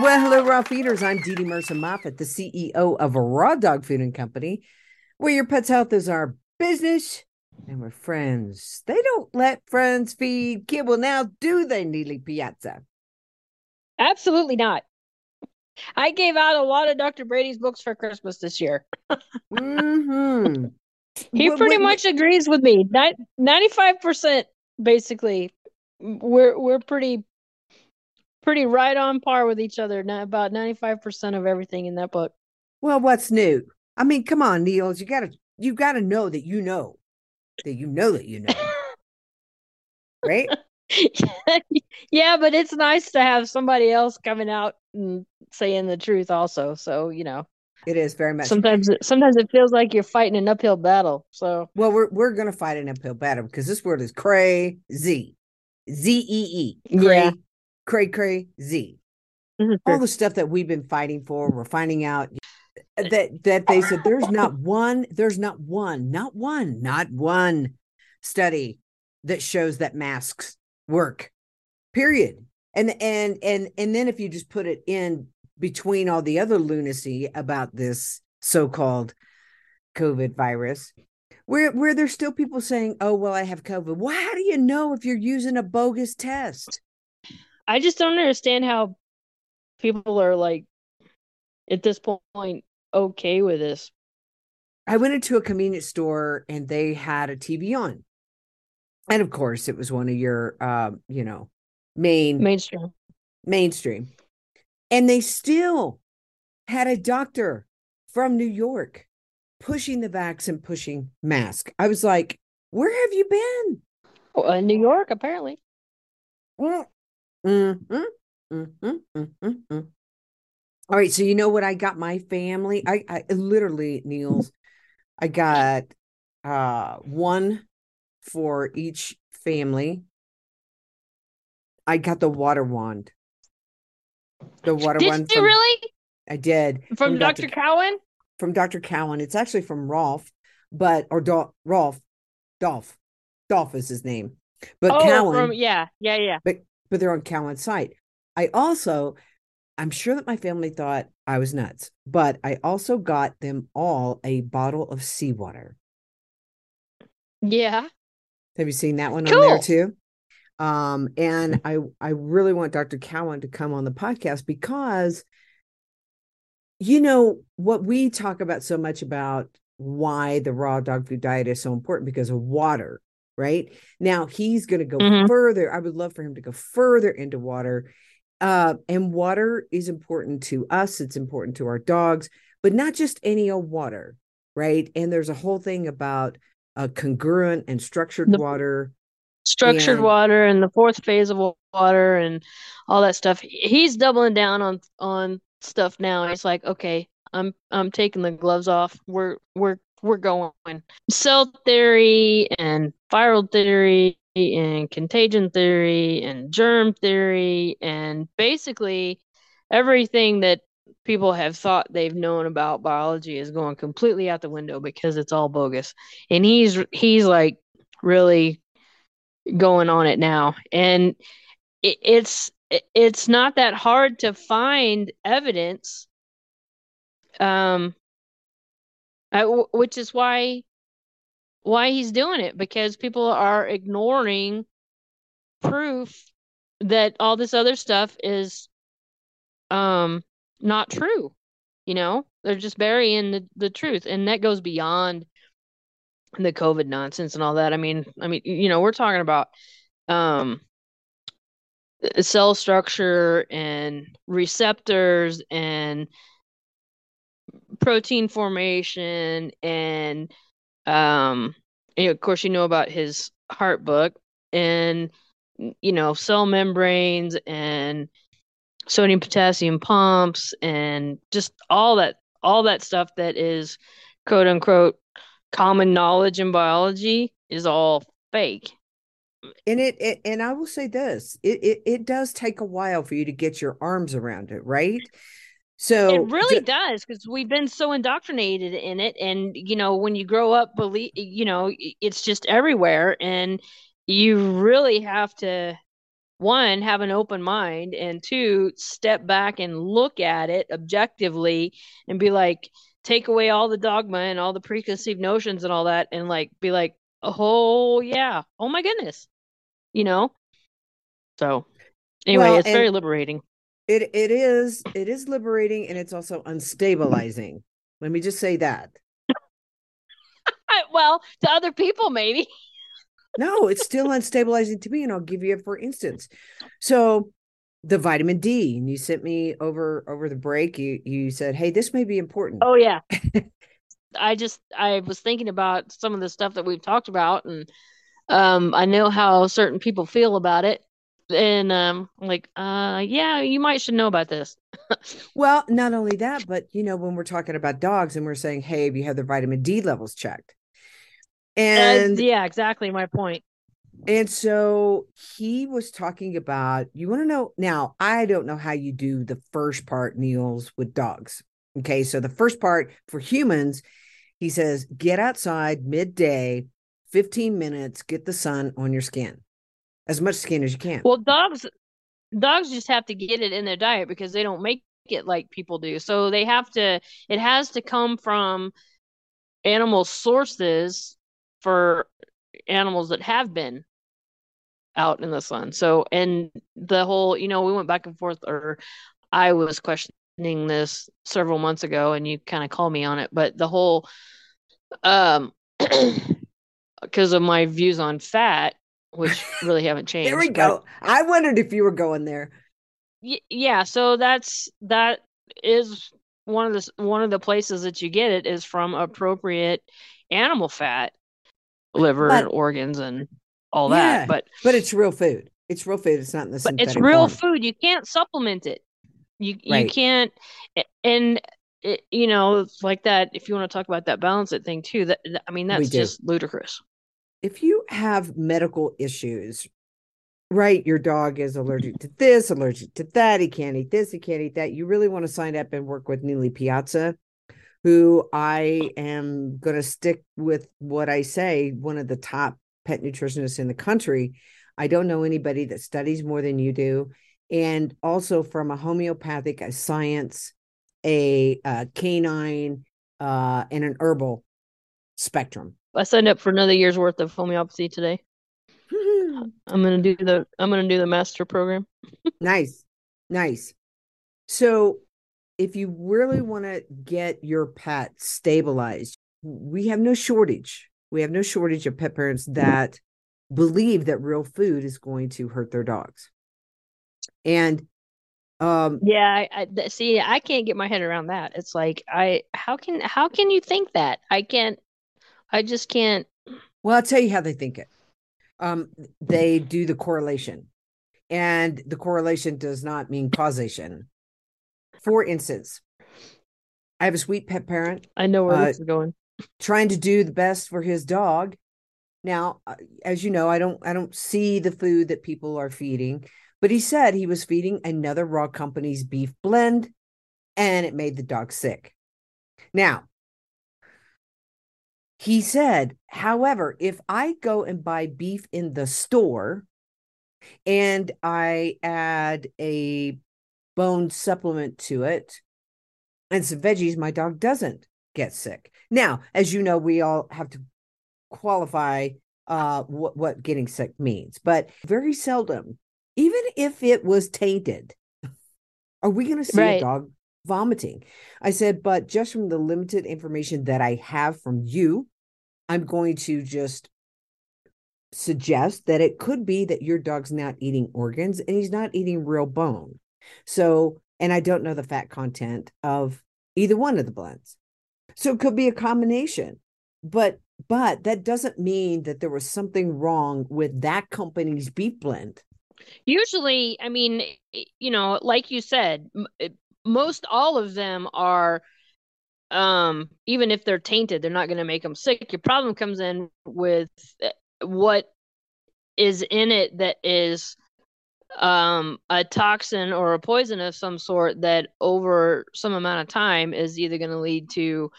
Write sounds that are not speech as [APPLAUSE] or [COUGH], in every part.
Well, hello, raw feeders. I'm Dee Dee Mercer Moffat, the CEO of Raw Dog Food and Company, where your pet's health is our business and we're friends. They don't let friends feed kibble now, do they, Nealy Piazza? Absolutely not. I gave out a lot of Dr. Brady's books for Christmas this year. mm-hmm. He What- pretty much agrees with me. Ninety-five percent, basically. We're we're pretty pretty right on par with each other. About ninety-five percent of everything in that book. Well, what's new? I mean, come on, Niels. You gotta you gotta know that you know that you know that you know. [LAUGHS] right? [LAUGHS] yeah, but it's nice to have somebody else coming out and saying the truth also. So, you know, It is very much. sometimes it, sometimes it feels like you're fighting an uphill battle. So, Well, we're we're gonna fight an uphill battle because this word is crazy. Z E E. Yeah. Cray cray z. this All mm-hmm. the stuff that we've been fighting for, we're finding out that that they said there's not one, there's not one, not one, not one study that shows that masks work. Period. And and and and then if you just put it in between all the other lunacy about this so-called COVID virus, where where there's still people saying, "Oh, well, I have COVID." Well, how do you know if you're using a bogus test? I just don't understand how people are like at this point okay with this. I went into a convenience store and they had a TV on. And of course, it was one of your uh, you know, main Mainstream. mainstream. And they still had a doctor from New York pushing the vax and pushing mask. I was like, "Where have you been?" Well, in New York, apparently. Mm, mm, mm, mm, mm, mm, mm. All right, so you know what I got my family? I, I literally, Niels, I got uh one for each family. I got the water wand. The water Did wand you from, really? I did From, Dr. Cowan? from Dr. Cowan. It's actually from Rolf, but or Dol- Rolf, Dolph, Dolph is his name. But oh, Cowan, from yeah, yeah, yeah. but but they're on Cowan's site. I also, I'm sure that my family thought I was nuts, but I also got them all a bottle of seawater. Yeah. Have you seen that one on there too? Um, and [LAUGHS] I I really want Dr. Cowan to come on the podcast because you know what we talk about so much about why the raw dog food diet is so important because of water, right? Now he's going to go Mhm. further. I would love for him to go further into water. Uh, and water is important to us, it's important to our dogs, but not just any old water, right? And there's a whole thing about uh, congruent and structured The- water. Structured water and the fourth phase of water and all that stuff. He's doubling down on on stuff now. He's like, okay, I'm I'm taking the gloves off. We're we're we're going. Cell theory and viral theory and contagion theory and germ theory and basically everything that people have thought they've known about biology is going completely out the window because it's all bogus. And he's he's like really going on it now and it, it's it- it's not that hard to find evidence um I- w- which is why why he's doing it because people are ignoring proof that all this other stuff is um not true you know? They're just burying the, the truth and that goes beyond the covid nonsense and all that. I mean i mean you know we're talking about um cell structure and receptors and protein formation and um know, of course you know about his heart book and you know, cell membranes and sodium potassium pumps and just all that all that stuff that is quote unquote common knowledge in biology is all fake. And it, it and I will say this, it, it it does take a while for you to get your arms around it, right? So it really does because we've been so indoctrinated in it, and you know, when you grow up, believe you know, it's just everywhere, and you really have to one have an open mind and two step back and look at it objectively and be like take away all the dogma and all the preconceived notions and all that and like be like oh yeah. Oh my goodness. You know? So anyway well, it's very liberating it it is it is liberating and it's also unstabilizing let me just say that well to other people maybe no, it's still unstabilizing to me. And I'll give you a for instance. So the vitamin D, and you sent me over over the break. You you said, Hey, this may be important. Oh yeah. [LAUGHS] I just I was thinking about some of the stuff that we've talked about and um I know how certain people feel about it. And um like, uh yeah, you might should know about this. [LAUGHS] well, not only that, but you know, when we're talking about dogs and we're saying, Hey, have you had the vitamin D levels checked? And uh, yeah, exactly my point. And so he was talking about, you want to know now, I don't know how you do the first part, Niels, with dogs. Okay. So the first part for humans, he says, get outside midday, 15 minutes, get the sun on your skin, as much skin as you can. Well, dogs, dogs just have to get it in their diet because they don't make it like people do. So they have to, it has to come from animal sources for animals that have been out in the sun. So, and the whole, you know, we went back and forth, or I was questioning this several months ago, and you kind of called me on it. But the whole, um, [CLEARS THROAT] because of my views on fat, which really haven't changed. [LAUGHS] there we go. I wondered if you were going there. Y- yeah. So that's that is one of the one of the places that you get it is from appropriate animal fat liver but, and organs and all yeah, that. But but it's real food. It's real food. It's not in the but it's real form. food. You can't supplement it. You right. you can't and it, you know like that. If you want to talk about that balance it thing too, that I mean that's just ludicrous. If you have medical issues, right? Your dog is allergic to this, allergic to that. He can't eat this. He can't eat that. You really want to sign up and work with Nealy Piazza who I am going to stick with what I say, one of the top pet nutritionists in the country. I don't know anybody that studies more than you do. And also from a homeopathic, a science, a, a canine, uh, and an herbal spectrum. I signed up for another year's worth of homeopathy today. I'm gonna do the I'm gonna do the master program. [LAUGHS] nice, nice. So if you really want to get your pet stabilized, we have no shortage. We have no shortage of pet parents that believe that real food is going to hurt their dogs. And um yeah, I, I see I can't get my head around that. It's like I how can how can you think that? I can't I just can't Well, I'll tell you how they think it. Um they do the correlation. And the correlation does not mean causation for instance, I have a sweet pet parent. I know where uh, this is going. Trying to do the best for his dog. Now, uh, as you know, I don't I don't see the food that people are feeding, but he said he was feeding another raw company's beef blend and it made the dog sick. Now, he said, however, if I go and buy beef in the store and I add a bone supplement to it and some veggies, my dog doesn't get sick. Now, as you know, we all have to qualify uh, what, what getting sick means, but very seldom, even if it was tainted, are we going to see right. a dog vomiting? I said, but just from the limited information that I have from you, I'm going to just suggest that it could be that your dog's not eating organs and he's not eating real bone. So, and I don't know the fat content of either one of the blends. So it could be a combination. But but that doesn't mean that there was something wrong with that company's beef blend. Usually, I mean, you know, like you said, most all of them are um even if they're tainted, they're not going to make them sick. Your problem comes in with eh, what is in it that is um a toxin or a poison of some sort that over some amount of time is either going to lead to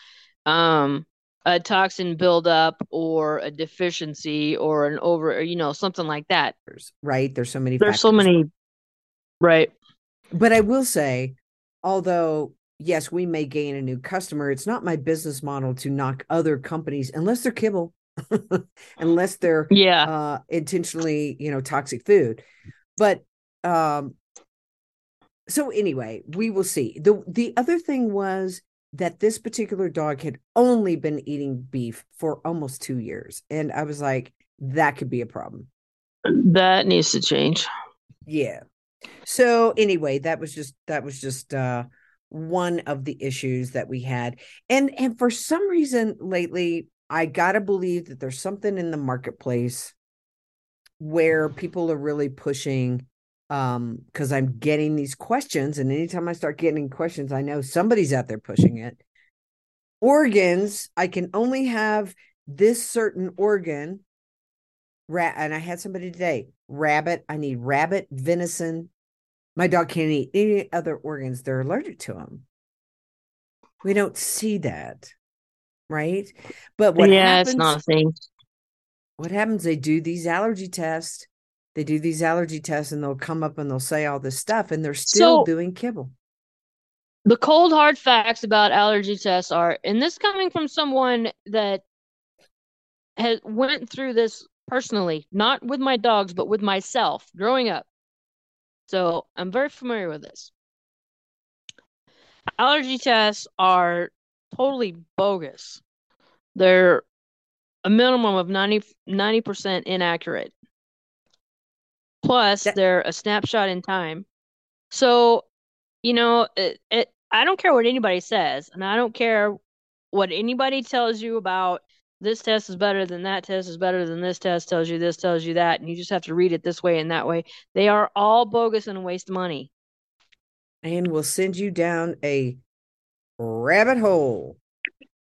um a toxin buildup or a deficiency or an over you know something like that right there's so many there's factors. so many right but i will say although yes we may gain a new customer it's not my business model to knock other companies unless they're kibble [LAUGHS] unless they're yeah. uh intentionally you know toxic food. But um so anyway we will see. The the other thing was that this particular dog had only been eating beef for almost 2 years and i was like that could be a problem. That needs to change. Yeah so anyway that was just that was just uh one of the issues that we had. And and for some reason lately i gotta believe that there's something in the marketplace where people are really pushing um because i'm getting these questions and anytime i start getting questions i know somebody's out there pushing it. Organs i can only have this certain organ rat and i had somebody today rabbit i need rabbit venison. My dog can't eat any other organs they're allergic to them we don't see that right? But what yeah happens it's not a thing what happens they do these allergy tests. They do these allergy tests and they'll come up and they'll say all this stuff and they're still So- doing kibble. The cold hard facts about allergy tests are and this coming from someone that has went through this personally not with my dogs but with myself growing up. So i'm very familiar with this. Allergy tests are totally bogus. They're a minimum of 90 90% inaccurate. Plus That- they're a snapshot in time. So you know it, it i don't care what anybody says and i don't care what anybody tells you about this test is better than that test is better than this test tells you this tells you that and you just have to read it this way and that way. They are all bogus and waste money. And we'll send you down a rabbit hole.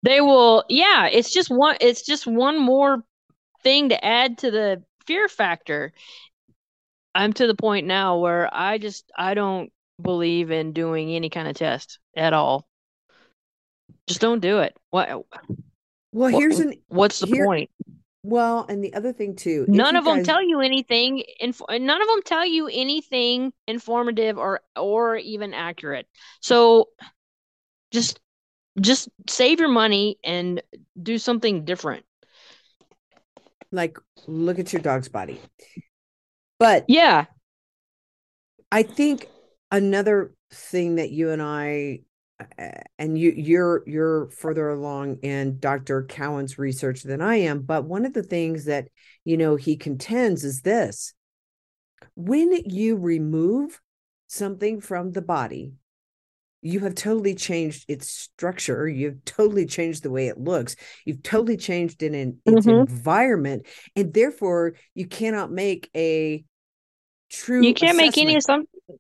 They will yeah it's just one it's just one more thing to add to the fear factor. I'm to the point now where i just i don't believe in doing any kind of test at all. Just don't do it. What well here's an what's the here- point? Well and the other thing too none of them tell you anything inf- none of them tell you anything informative or or even accurate. So just just save your money and do something different. Like look at your dog's body. But yeah. I think another thing that you and I and you you're you're further along in Dr. Cowan's research than I am, but one of the things that you know he contends is this. When you remove something from the body, you have totally changed its structure, you've totally changed the way it looks, you've totally changed it in its Mhm. environment, and therefore you cannot make a true you can't make any assessment. assumptions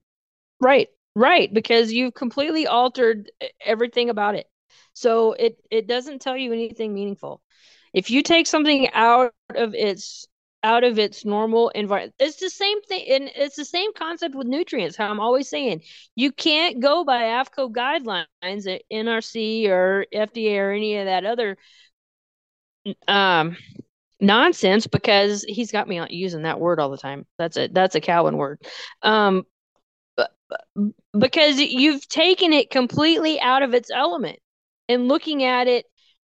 right right because you've completely altered everything about it so it it doesn't tell you anything meaningful if you take something out of its out of its normal environment it's the same thing and it's the same concept with nutrients how i'm always saying you can't go by AAFCO guidelines at nrc or fda or any of that other um nonsense because he's got me using that word all the time. That's a that's a Cowan word. Um because you've taken it completely out of its element and looking at it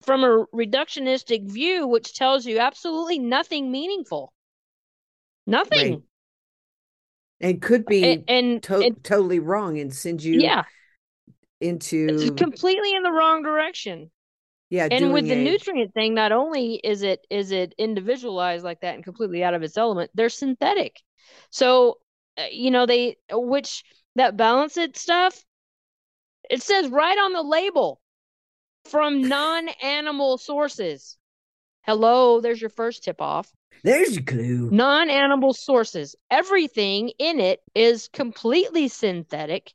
from a reductionistic view which tells you absolutely nothing meaningful. Nothing. Right. and could be And, and, to- and- totally wrong and send you yeah, into it's completely in the wrong direction. yeah and with doing the nutrient thing not only is it is it individualized like that and completely out of its element they're synthetic so you know they which that balance it stuff it says right on the label from [LAUGHS] non-animal sources Hello, there's your first tip off. There's your clue. Non animal sources. Everything in it is completely synthetic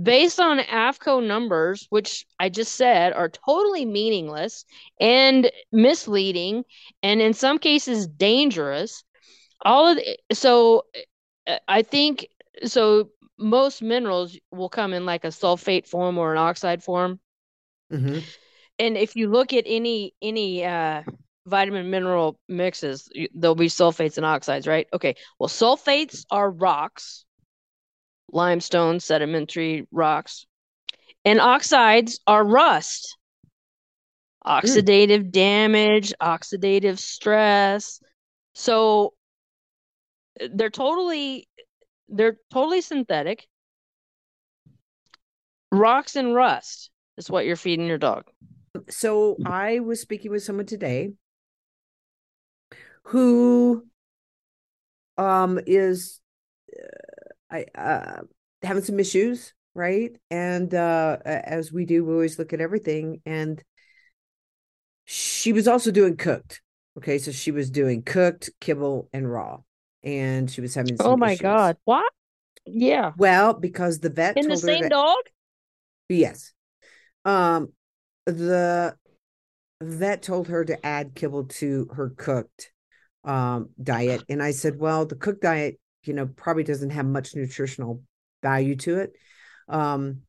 based on AAFCO numbers, which I just said are totally meaningless and misleading, and in some cases dangerous. All of the, so uh, I think so. Most minerals will come in like a sulfate form or an oxide form. Mhm. And if you look at any any uh, vitamin mineral mixes, there'll be sulfates and oxides, right? Okay. Well, sulfates are rocks, limestone, sedimentary rocks, and oxides are rust, oxidative damage, oxidative stress. So uh, they're totally they're totally synthetic. Rocks and rust is what you're feeding your dog. So I was speaking with someone today who um is uh, I uh having some issues, right? And uh as we do, we always look at everything and she was also doing cooked. Okay, so she was doing cooked, kibble, and raw. And she was having some Oh my issues. God. What? Yeah. Well, because the vet In the same to- dog? Yes. Um, the vet told her to add kibble to her cooked um diet, and I said, well, the cooked diet, you know, probably doesn't have much nutritional value to it. Um,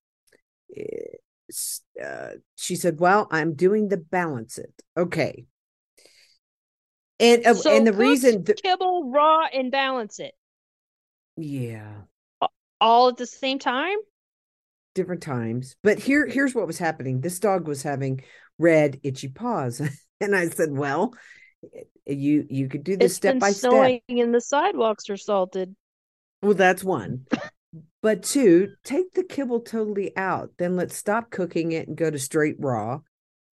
it's, uh, she said, well, I'm doing the balance it. Okay. And uh, So and the reason, th- kibble, raw, and balance it yeah. all at the same time? different times. But here, here's what was happening. This dog was having red, itchy paws, [LAUGHS] and I said, "Well, you you could do this It's step by step." snowing and the sidewalks are salted. Well, that's one. But two, take the kibble totally out. Then let's stop cooking it and go to straight raw,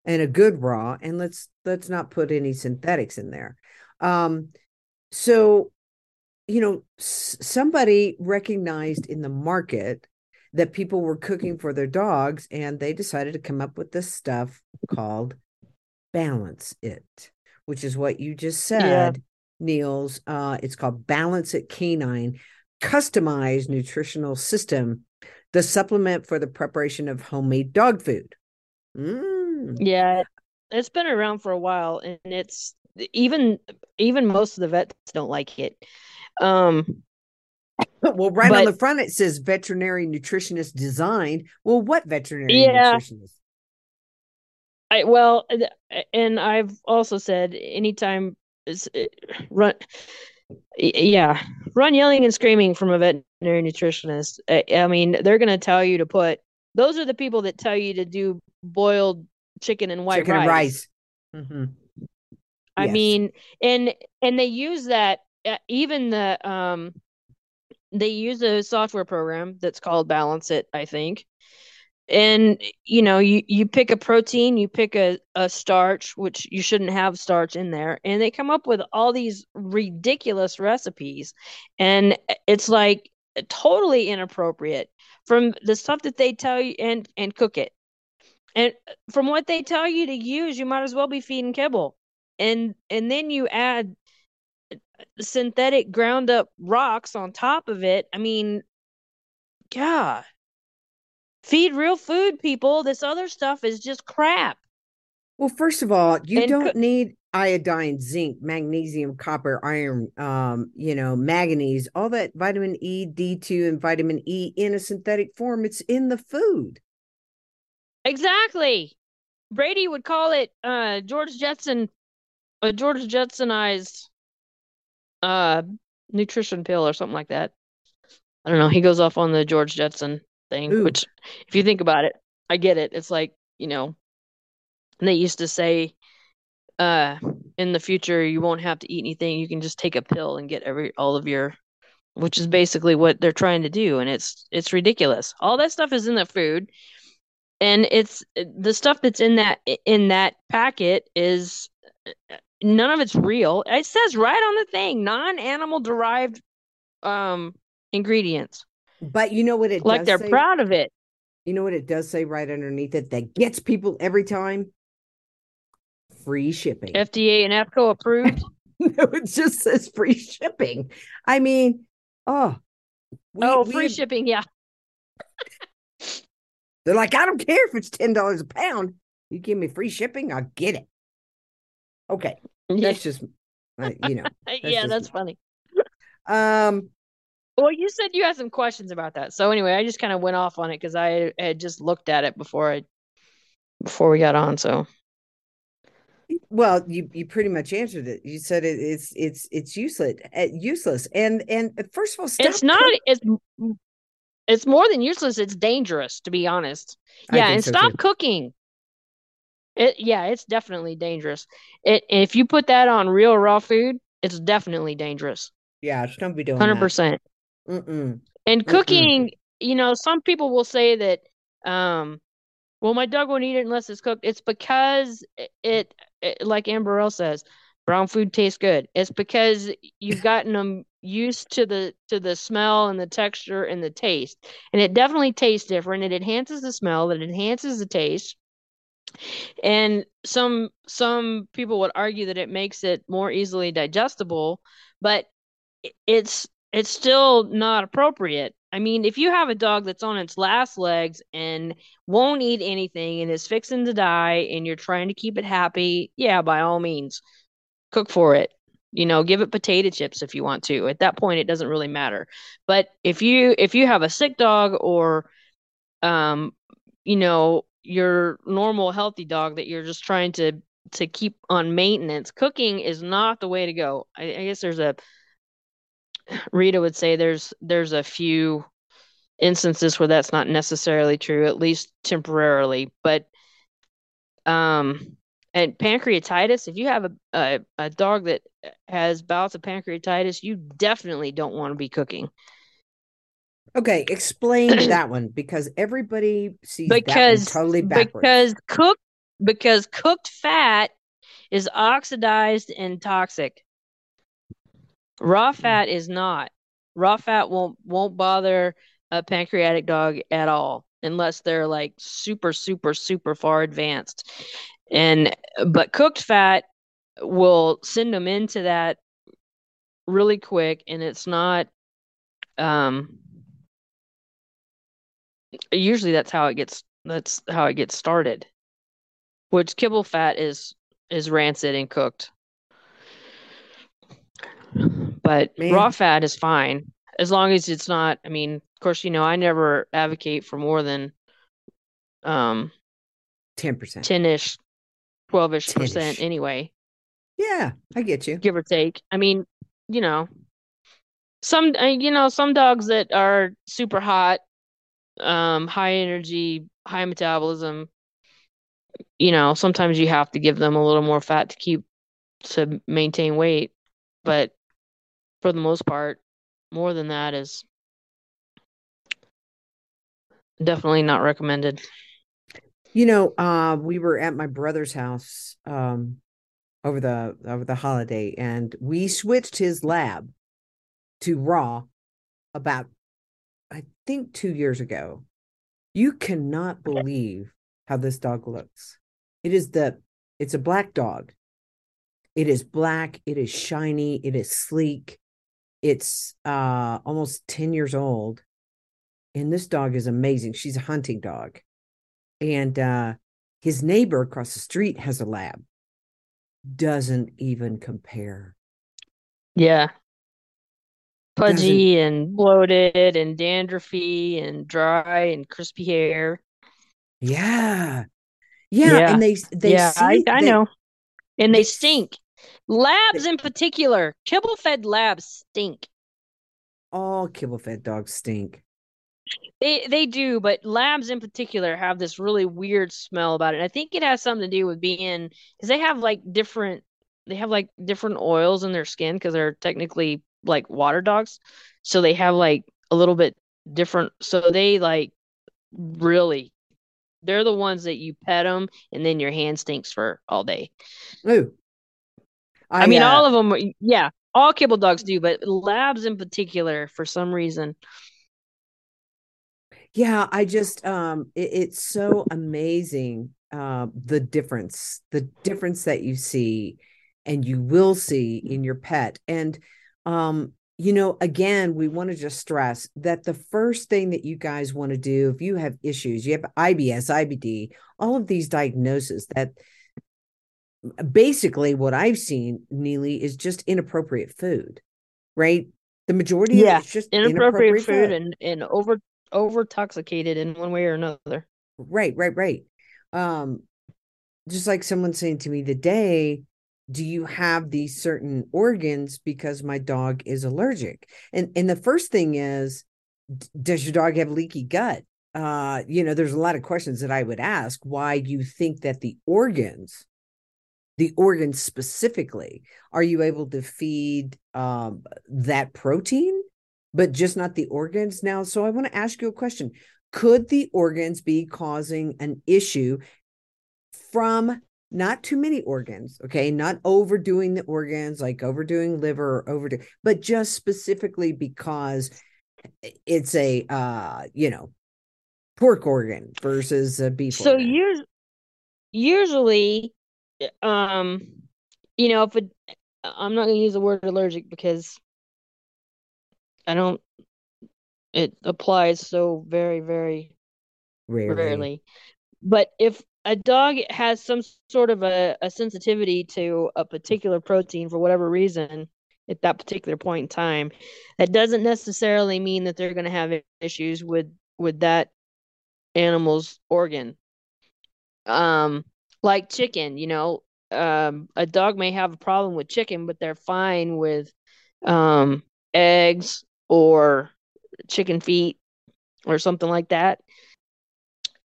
and a good raw, and let's let's not put any synthetics in there. Um, so, you know, s- somebody recognized in the market that people were cooking for their dogs, and they decided to come up with this stuff called Balance It, which is what you just Yeah. said, Niels. Uh, it's called Balance It Canine customized nutritional system, the supplement for the preparation of homemade dog food. Mm. Yeah, it's been around for a while, and it's even even most of the vets don't like it. Um, Well, right on the front it says veterinary nutritionist designed. Well, what veterinary Yeah. nutritionist? I well, and I've also said anytime is uh, run, yeah, run yelling and screaming from a veterinary nutritionist. I, I mean, they're gonna tell you to put. Those are the people that tell you to do boiled chicken and white Chicken rice. and rice. Mhm. I Yes. mean, and and they use that uh, even the um they use a software program that's called Balance It, I think. And you know, you you pick a protein, you pick a a starch, which you shouldn't have starch in there, and they come up with all these ridiculous recipes. And it's like totally inappropriate from the stuff that they tell you and and cook it. And from what they tell you to use, you might as well be feeding kibble and and then you add synthetic ground up rocks on top of it i mean god feed real food people this other stuff is just crap Well, first of all, you And don't cook- need iodine, zinc, magnesium, copper, iron, um, you know, manganese, all that vitamin E, D2, and vitamin E in a synthetic form. It's in the food. exactly brady would call it uh george jetson a george jetsonized uh nutrition pill or something like that. I don't know. He goes off on the george jetson thing Ooh. which if you think about it i get it. It's like you know they used to say uh in the future you won't have to eat anything. You can just take a pill and get every all of your which is basically what they're trying to do. And it's it's ridiculous. All that stuff is in the food. And it's the stuff that's in that in that packet is none of it's real it says right on the thing non-animal derived um ingredients But you know what it like does they're say? proud of it You know what it does say right underneath it that gets people every time? free shipping. [LAUGHS] FDA and AAFCO approved. [LAUGHS] no, it just says free shipping. I mean, oh, we- oh, free have- shipping. Yeah. [LAUGHS] They're like, I don't care if it's ten dollars a pound. You give me free shipping, I'll get it. Okay, [LAUGHS] Yeah, that's just, you know. [LAUGHS] yeah just- that's funny. Um, Well, you said you had some questions about that. So anyway, I just kind of went off on it because I had just looked at it before I before we got on. So well, you you pretty much answered it. You said it, it's it's it's useless, uh, useless, and and uh, first of all, stop it's not cook- it's it's more than useless. It's dangerous, to be honest. Yeah, and so, stop too. cooking. It yeah, it's definitely dangerous. It if you put that on real raw food, it's definitely dangerous. Yeah, don't be doing hundred percent. Mm-mm. And Mm-mm. cooking, you know, some people will say that, um, well, my dog won't eat it unless it's cooked. It's because it, it, like Amber Earl says, brown food tastes good. It's because you've [LAUGHS] gotten them used to the to the smell and the texture and the taste, and it definitely tastes different. It enhances the smell. It enhances the taste. And some some people would argue that it makes it more easily digestible, but it's it's still not appropriate. I mean, if you have a dog that's on its last legs and won't eat anything and is fixing to die and you're trying to keep it happy, yeah, by all means, cook for it. You know, give it potato chips if you want to. At that point it doesn't really matter. But if you if you have a sick dog or um you know, your normal healthy dog that you're just trying to to keep on maintenance, cooking is not the way to go. I, I guess there's a [SIGHS] Rita would say there's there's a few instances where that's not necessarily true, at least temporarily. But um, and pancreatitis, if you have a, a a dog that has bouts of pancreatitis, you definitely don't want to be cooking Okay, explain [CLEARS THROAT] that one because everybody sees because that totally backwards. because cooked because cooked fat is oxidized and toxic. Raw fat is not. Raw fat won't won't bother a pancreatic dog at all unless they're like super super super far advanced. And but cooked fat will send them into that really quick and it's not um usually that's how it gets that's how it gets started which kibble fat is is rancid and cooked but Man. raw fat is fine as long as it's not i mean of course you know i never advocate for more than um ten percent. 10ish 12ish 10-ish. percent anyway Yeah, I get you. give or take i mean you know some uh, you know some dogs that are super hot um high energy high metabolism you know sometimes you have to give them a little more fat to keep to maintain weight but for the most part more than that is definitely not recommended. You know, uh, we were at my brother's house um over the over the holiday, and we switched his lab to raw about I think two years ago. You cannot believe how this dog looks. It is the it's a black dog. It is black, it is shiny, it is sleek. It's uh almost 10 years old. And this dog is amazing. She's a hunting dog and uh his neighbor across the street has a lab doesn't even compare yeah pudgy and bloated and dandruffy and dry and crispy hair yeah yeah, Yeah. and they they yeah, I, I they- know. And they they stink. Labs in particular, kibble fed labs stink. all kibble fed dogs stink They they do, but labs in particular have this really weird smell about it. And I think it has something to do with being because they have like different they have like different oils in their skin because they're technically like water dogs. So they have like a little bit different so they like really they're the ones that you pet them and then your hand stinks for all day. Ooh. I, mean, uh, all of them, yeah, all kibble dogs do, but labs in particular, for some reason, yeah i just um it, it's so amazing uh, the difference, the difference that you see and you will see in your pet. And, um, you know, again, we want to just stress that the first thing that you guys want to do if you have issues, you have IBS, IBD, all of these diagnoses that basically what I've seen, Nealy, is just inappropriate food, right? The majority yeah, of it's just inappropriate, inappropriate food and and over over toxicated in one way or another. Right, right, right. Um, just like someone saying to me today, do you have these certain organs because my dog is allergic? And and the first thing is, does your dog have leaky gut? Uh, you know, there's a lot of questions that I would ask why you think that the organs the organs specifically are you able to feed um, that protein but just not the organs now so i want to ask you a question could the organs be causing an issue from not too many organs okay not overdoing the organs like overdoing liver or overdo but just specifically because it's a uh you know pork organ versus a beef so organ. usually usually um you know if it i'm not going to use the word allergic because i don't it applies so very very rarely. rarely but if a dog has some sort of a, a sensitivity to a particular protein for whatever reason at that particular point in time that doesn't necessarily mean that they're going to have issues with with that animal's organ um like chicken, you know, um, a dog may have a problem with chicken, but they're fine with um, eggs or chicken feet or something like that.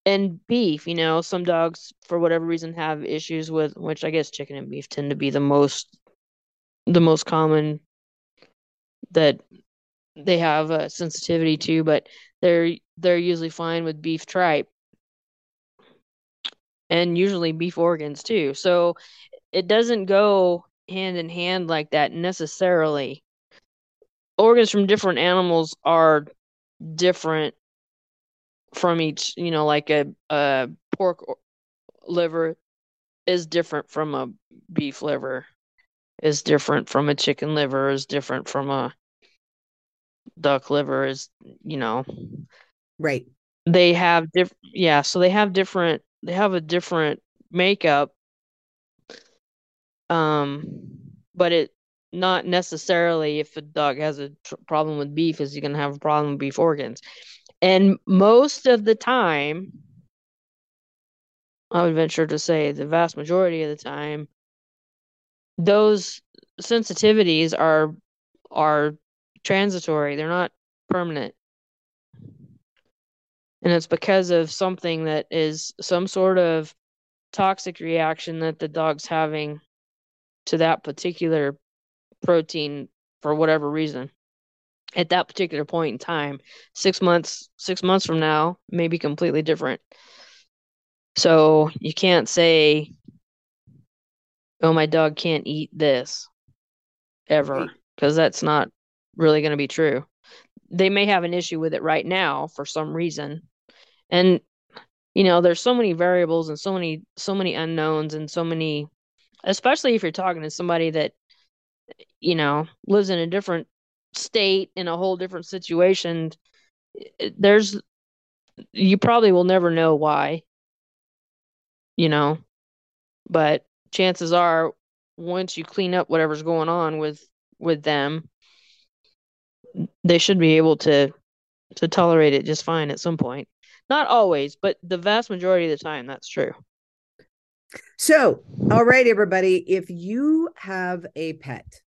And beef, you know, some dogs for whatever reason have issues with which I guess chicken and beef tend to be the most the most common that they have a sensitivity to, but they're they're usually fine with beef tripe and usually beef organs too. So it doesn't go hand in hand like that necessarily. Organs from different animals are different from each, you know, like a, a pork liver is different from a beef liver, is different from a chicken liver, is different from a duck liver, is, you know. Right. They have different, yeah, so they have different they have a different makeup um but it not necessarily if a dog has a tr- problem with beef is he going to have a problem with beef organs and most of the time i would venture to say the vast majority of the time those sensitivities are are transitory. They're not permanent. And it's because of something that is some sort of toxic reaction that the dog's having to that particular protein for whatever reason at that particular point in time 6 months 6 months from now may be completely different. So you can't say oh my dog can't eat this ever mm-hmm. because that's not really going to be true. They may have an issue with it right now for some reason. And you know there's so many variables and so many so many unknowns and so many especially if you're talking to somebody that you know lives in a different state in a whole different situation there's you probably will never know why you know but chances are once you clean up whatever's going on with with them they should be able to to tolerate it just fine at some point not always, but the vast majority of the time, that's true. So, all right, everybody, if you have a pet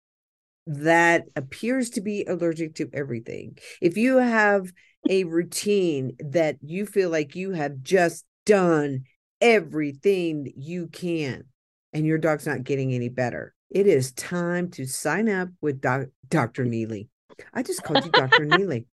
that appears to be allergic to everything, if you have a routine that you feel like you have just done everything you can and your dog's not getting any better, it is time to sign up with doc- Dr. Nealy. I just called you Dr. [LAUGHS] Nealy.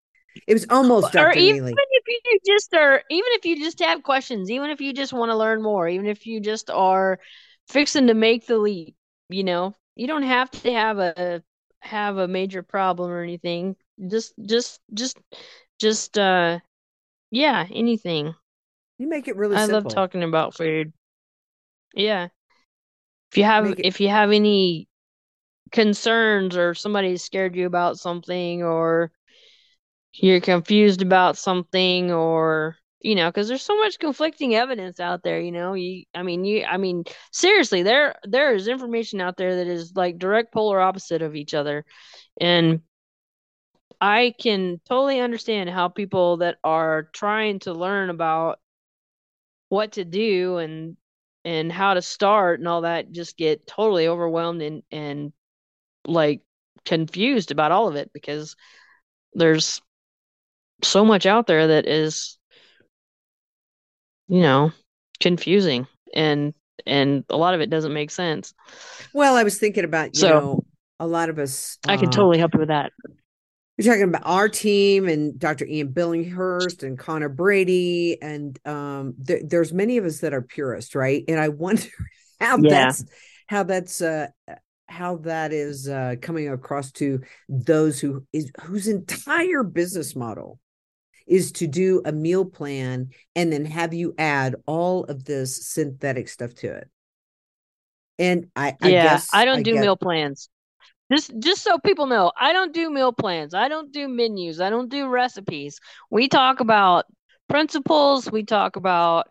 It was almost Dr. Or even Nealy. if you just are, even if you just have questions, even if you just want to learn more, even if you just are fixing to make the leap, you know, you don't have to have a have a major problem or anything. Just, just, just, just, uh, yeah, anything. You make it really I simple. love talking about food. Yeah. If you have it- if you have any concerns or somebody scared you about something or you're confused about something or you know because there's so much conflicting evidence out there you know you i mean you i mean seriously there there is information out there that is like direct polar opposite of each other and i can totally understand how people that are trying to learn about what to do and and how to start and all that just get totally overwhelmed and and like confused about all of it because there's so much out there that is you know confusing and and a lot of it doesn't make sense Well, I was thinking about, you So- know, a lot of us. i can uh, totally help you with that You're talking about our team and Dr. Ian Billinghurst and Conor Brady, and um, there, there's many of us that are purists, right? And I wonder [LAUGHS] how Yeah. that's how that's uh, how that is uh, coming across to those who is whose entire business model is to do a meal plan and then have you add all of this synthetic stuff to it. And I, I yeah guess i don't do get- meal plans. Just just so people know i don't do meal plans. I don't do menus. I don't do recipes. We talk about principles. We talk about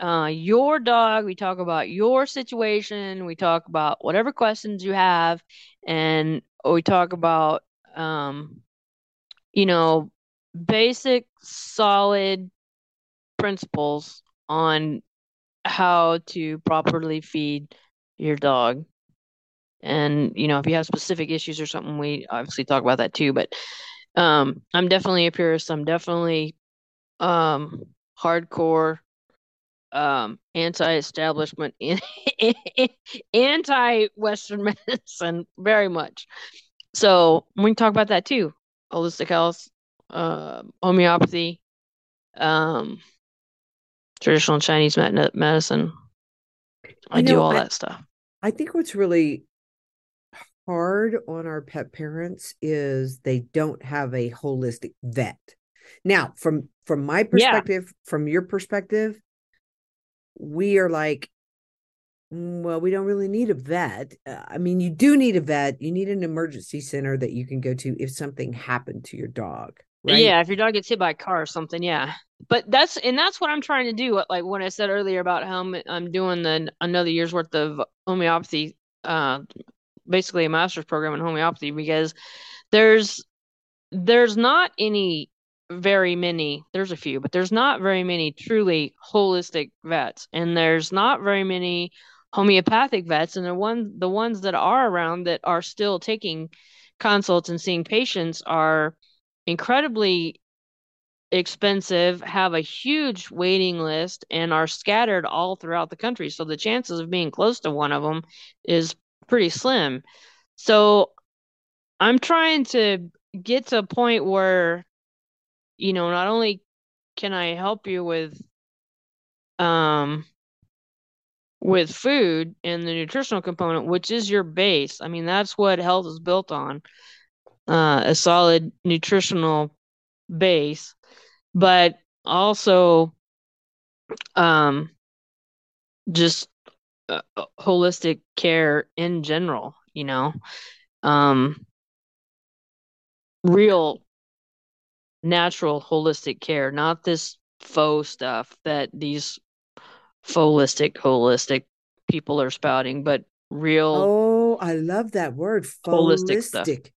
uh, your dog. We talk about your situation. We talk about whatever questions you have. And we talk about um, you know basic solid principles on how to properly feed your dog. And you know if you have specific issues or something we obviously talk about that too but um i'm definitely a purist. I'm definitely um hardcore um anti-establishment [LAUGHS] anti-western [LAUGHS] medicine very much. So we can talk about that too holistic health uh, homeopathy um traditional chinese med- medicine i You do know, all I- that stuff I think what's really hard on our pet parents is they don't have a holistic vet. Now, from from my perspective, from your perspective, we are like, "Mm, well, we don't really need a vet. Uh, I mean, you do need a vet. You need an emergency center that you can go to if something happened to your dog. Right? Yeah, if your dog gets hit by a car or something, yeah. But that's and that's what I'm trying to do. Like when I said earlier about how I'm, I'm doing the another year's worth of homeopathy, uh, basically a master's program in homeopathy because there's there's not any very many. There's a few, but there's not very many truly holistic vets, and there's not very many homeopathic vets, and the one the ones that are around that are still taking consults and seeing patients are incredibly expensive, have a huge waiting list, and are scattered all throughout the country. So the chances of being close to one of them is pretty slim. So I'm trying to get to a point where, you know, not only can I help you with um with food and the nutritional component, which is your base. I mean, that's what health is built on. Uh, a solid nutritional base, but also um just uh, uh, holistic care in general, you know. Um real natural holistic care, not this faux stuff that these holistic holistic people are spouting, but real Oh, I love that word. Holistic stuff. Holistic.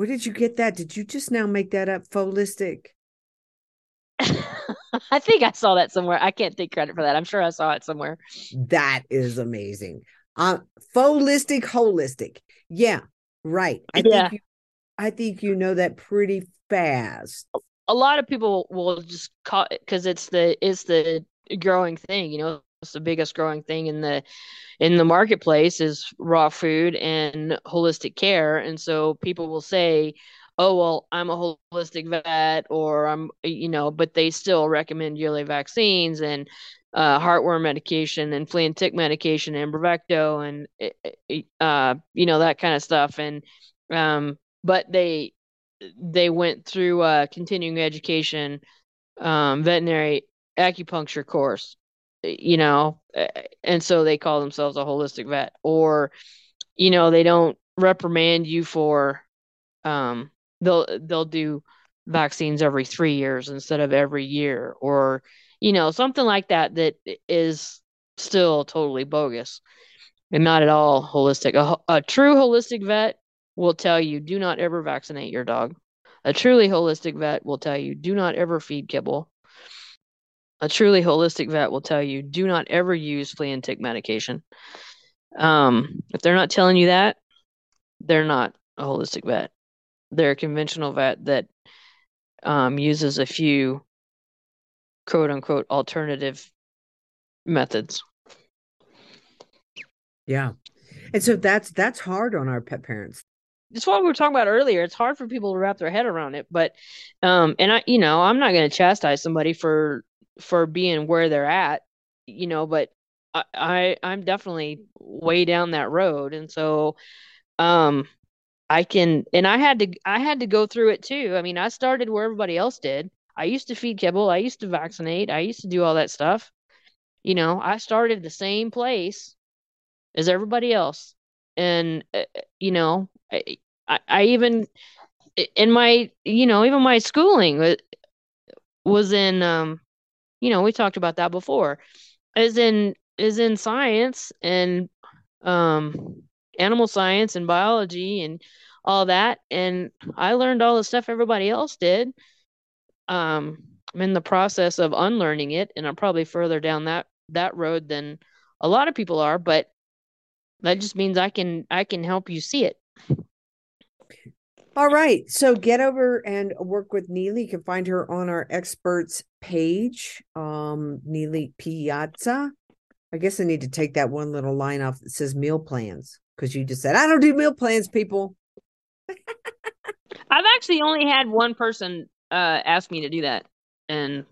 Where did you get that? Did you just now make that up? Folistic. [LAUGHS] I think I saw that somewhere. I can't take credit for that. I'm sure I saw it somewhere. That is amazing. Uh holistic, holistic. Yeah, right. I Yeah. think you, I think you know that pretty fast. A lot of people will just call it because it's the it's the growing thing, you know, it's the biggest growing thing in the in the marketplace is raw food and holistic care. And so people will say, Oh, well, I'm a holistic vet or I'm you know, but they still recommend yearly vaccines and uh, heartworm medication and flea and tick medication and Bravecto and uh, you know that kind of stuff. And um, but they they went through a continuing education um, veterinary acupuncture course you know, and so they call themselves a holistic vet, or you know, they don't reprimand you for, um, they'll they'll do vaccines every three years instead of every year, or you know, something like that that is still totally bogus and not at all holistic. A, a true holistic vet will tell you do not ever vaccinate your dog. A truly holistic vet will tell you do not ever feed kibble. A truly holistic vet will tell you do not ever use flea and tick medication. Um, if they're not telling you that, they're not a holistic vet. They're a conventional vet that um, uses a few quote unquote alternative methods. Yeah. And so that's that's hard on our pet parents. It's what we were talking about earlier. It's hard for people to wrap their head around it, but um and I you know, I'm not going to chastise somebody for for being where they're at, you know, but I, I I'm definitely way down that road and so um I can and I had to I had to go through it too. I mean, I started where everybody else did. I used to feed kibble, I used to vaccinate, I used to do all that stuff. You know, I started the same place as everybody else. And, uh, you know, I, I, even, in my, you know, even my schooling was in, um, you know, we talked about that before, is in, is in science and, um, animal science and biology and all that. And I learned all the stuff everybody else did. Um, I'm in the process of unlearning it, and I'm probably further down that that road than a lot of people are. But that just means I can I can help you see it. All right. So get over and work with Nealy. You can find her on our experts page. Um, Nealy Piazza. I guess I need to take that one little line off that says meal plans because you just said I don't do meal plans, people. [LAUGHS] I've actually only had one person uh, ask me to do that, and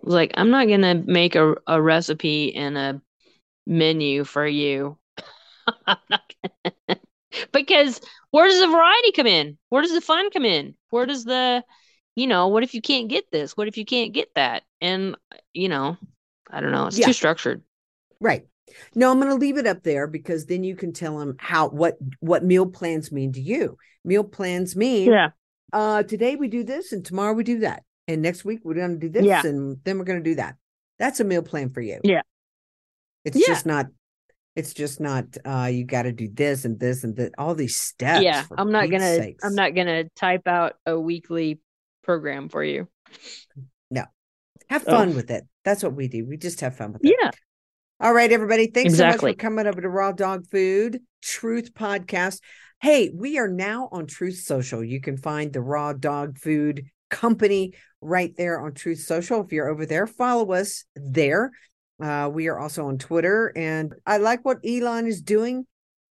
was like, I'm not gonna make a, a recipe and a menu for you [LAUGHS] because where does the variety come in? Where does the fun come in? Where does the, you know, what if you can't get this? What if you can't get that? And, you know, I don't know. It's yeah. too structured. Right. No, I'm going to leave it up there because then you can tell them how what what meal plans mean to you. Meal plans mean yeah. Uh, today we do this and tomorrow we do that, and next week we're going to do this yeah. and then we're going to do that. That's a meal plan for you. Yeah. It's yeah. just not it's just not uh you got to do this and this and that all these steps yeah i'm not gonna sakes. i'm not gonna type out a weekly program for you. No. Have fun oh. with it. That's what we do. We just have fun with it. Yeah. All right everybody. Thanks exactly. so much for coming over to raw dog food truth podcast. Hey we are now on truth social. You can find the raw dog food company right there on truth social. If you're over there follow us there uh, we are also on Twitter, and I like what Elon is doing.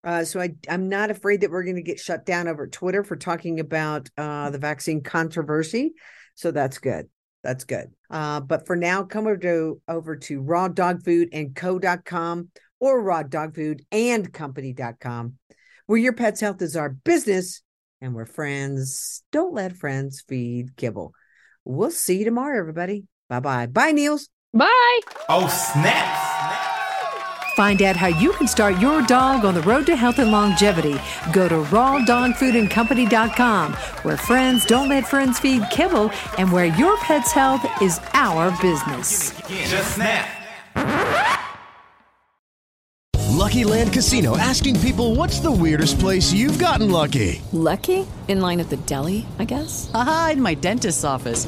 Uh, so I, I'm not afraid that we're going to get shut down over Twitter for talking about uh, the vaccine controversy. So that's good. That's good. Uh, but for now, come over to over to raw dog food and co.com or raw dog food and company.com, where your pet's health is our business and we're friends. Don't let friends feed kibble. We'll see you tomorrow, everybody. Bye bye. Bye, Nealy. Bye. Oh, snap. Find out how you can start your dog on the road to health and longevity. Go to rawdogfoodandcompany.com, where friends don't let friends feed kibble and where your pet's health is our business. Just snap. Lucky Land Casino asking people what's the weirdest place you've gotten lucky? Lucky? In line at the deli, I guess? Aha, in my dentist's office.